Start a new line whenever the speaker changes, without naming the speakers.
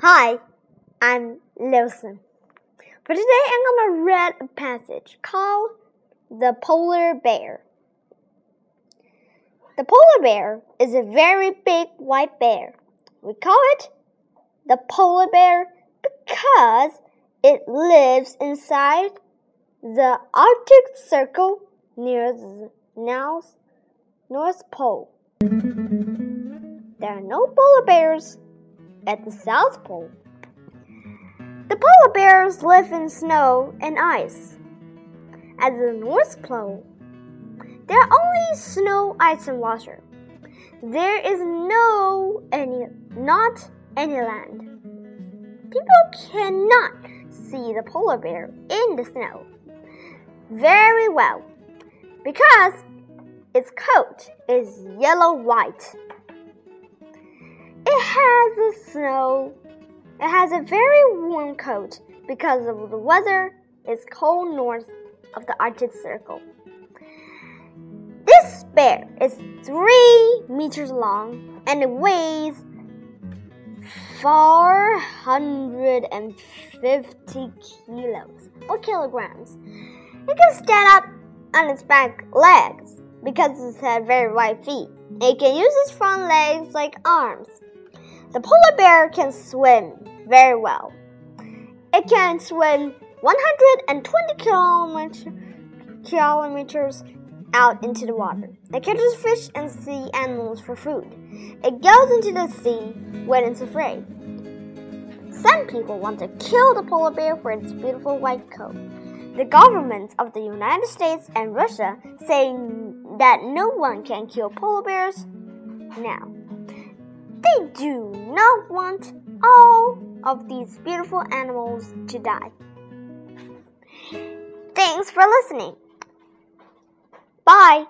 Hi, I'm Lilson. For today, I'm going to read a passage called The Polar Bear. The polar bear is a very big white bear. We call it the polar bear because it lives inside the Arctic Circle near the North Pole. There are no polar bears at the South Pole. The polar bears live in snow and ice. At the North Pole, there are only snow, ice, and water. There is no any, not any land. People cannot see the polar bear in the snow very well because its coat is yellow white. It has the snow. It has a very warm coat because of the weather is cold north of the Arctic Circle. This bear is three meters long and it weighs 450 kilos or kilograms. It can stand up on its back legs because it has very wide feet. It can use its front legs like arms. The polar bear can swim very well. It can swim 120 kilometers, out into the water. It catches fish and sea animals for food. It goes into the sea when it's afraid. Some people want to kill the polar bear for its beautiful white coat. The governments of the United States and Russia say that no one can kill polar bears now. They do not want all of these beautiful animals to die. Thanks for listening. Bye.